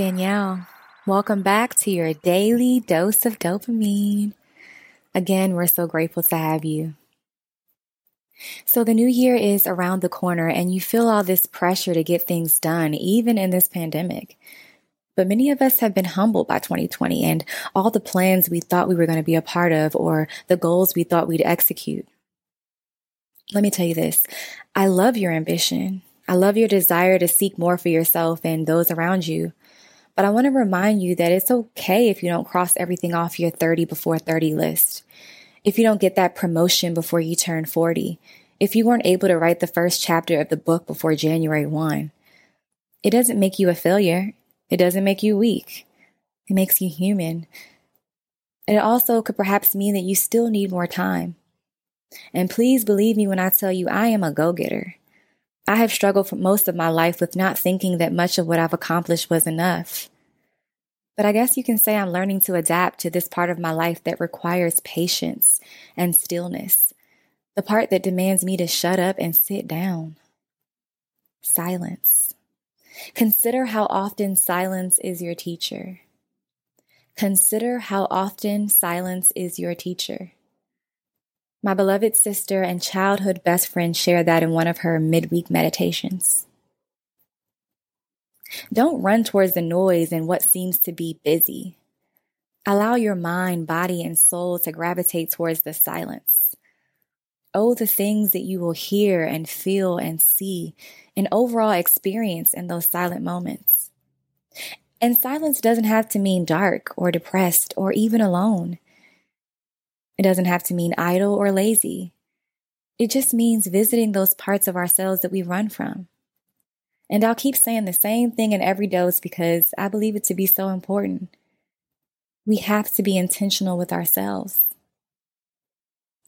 Danielle. Welcome back to your daily dose of dopamine. Again, we're so grateful to have you. So, the new year is around the corner, and you feel all this pressure to get things done, even in this pandemic. But many of us have been humbled by 2020 and all the plans we thought we were going to be a part of or the goals we thought we'd execute. Let me tell you this I love your ambition. I love your desire to seek more for yourself and those around you. But I want to remind you that it's okay if you don't cross everything off your 30 before 30 list. If you don't get that promotion before you turn 40. If you weren't able to write the first chapter of the book before January 1. It doesn't make you a failure. It doesn't make you weak. It makes you human. And it also could perhaps mean that you still need more time. And please believe me when I tell you I am a go getter. I have struggled for most of my life with not thinking that much of what I've accomplished was enough. But I guess you can say I'm learning to adapt to this part of my life that requires patience and stillness, the part that demands me to shut up and sit down. Silence. Consider how often silence is your teacher. Consider how often silence is your teacher. My beloved sister and childhood best friend shared that in one of her midweek meditations. Don't run towards the noise and what seems to be busy. Allow your mind, body, and soul to gravitate towards the silence. Oh, the things that you will hear and feel and see and overall experience in those silent moments. And silence doesn't have to mean dark or depressed or even alone. It doesn't have to mean idle or lazy. It just means visiting those parts of ourselves that we run from. And I'll keep saying the same thing in every dose because I believe it to be so important. We have to be intentional with ourselves,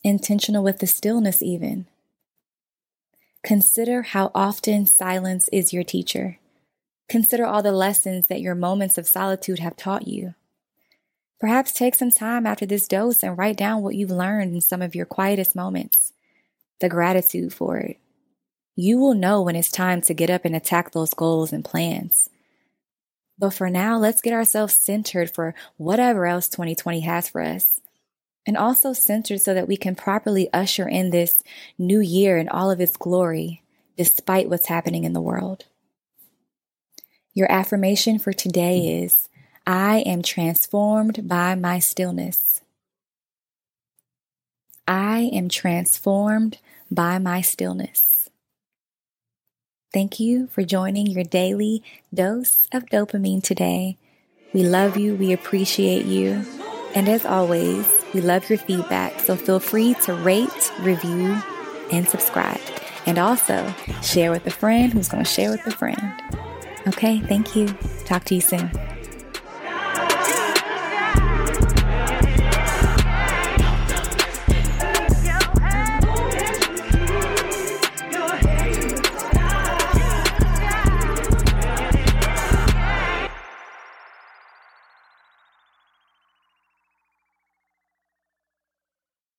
intentional with the stillness, even. Consider how often silence is your teacher. Consider all the lessons that your moments of solitude have taught you. Perhaps take some time after this dose and write down what you've learned in some of your quietest moments, the gratitude for it. You will know when it's time to get up and attack those goals and plans. But for now, let's get ourselves centered for whatever else 2020 has for us. And also centered so that we can properly usher in this new year in all of its glory, despite what's happening in the world. Your affirmation for today is I am transformed by my stillness. I am transformed by my stillness. Thank you for joining your daily dose of dopamine today. We love you, we appreciate you, and as always, we love your feedback. So feel free to rate, review, and subscribe. And also share with a friend who's going to share with a friend. Okay, thank you. Talk to you soon.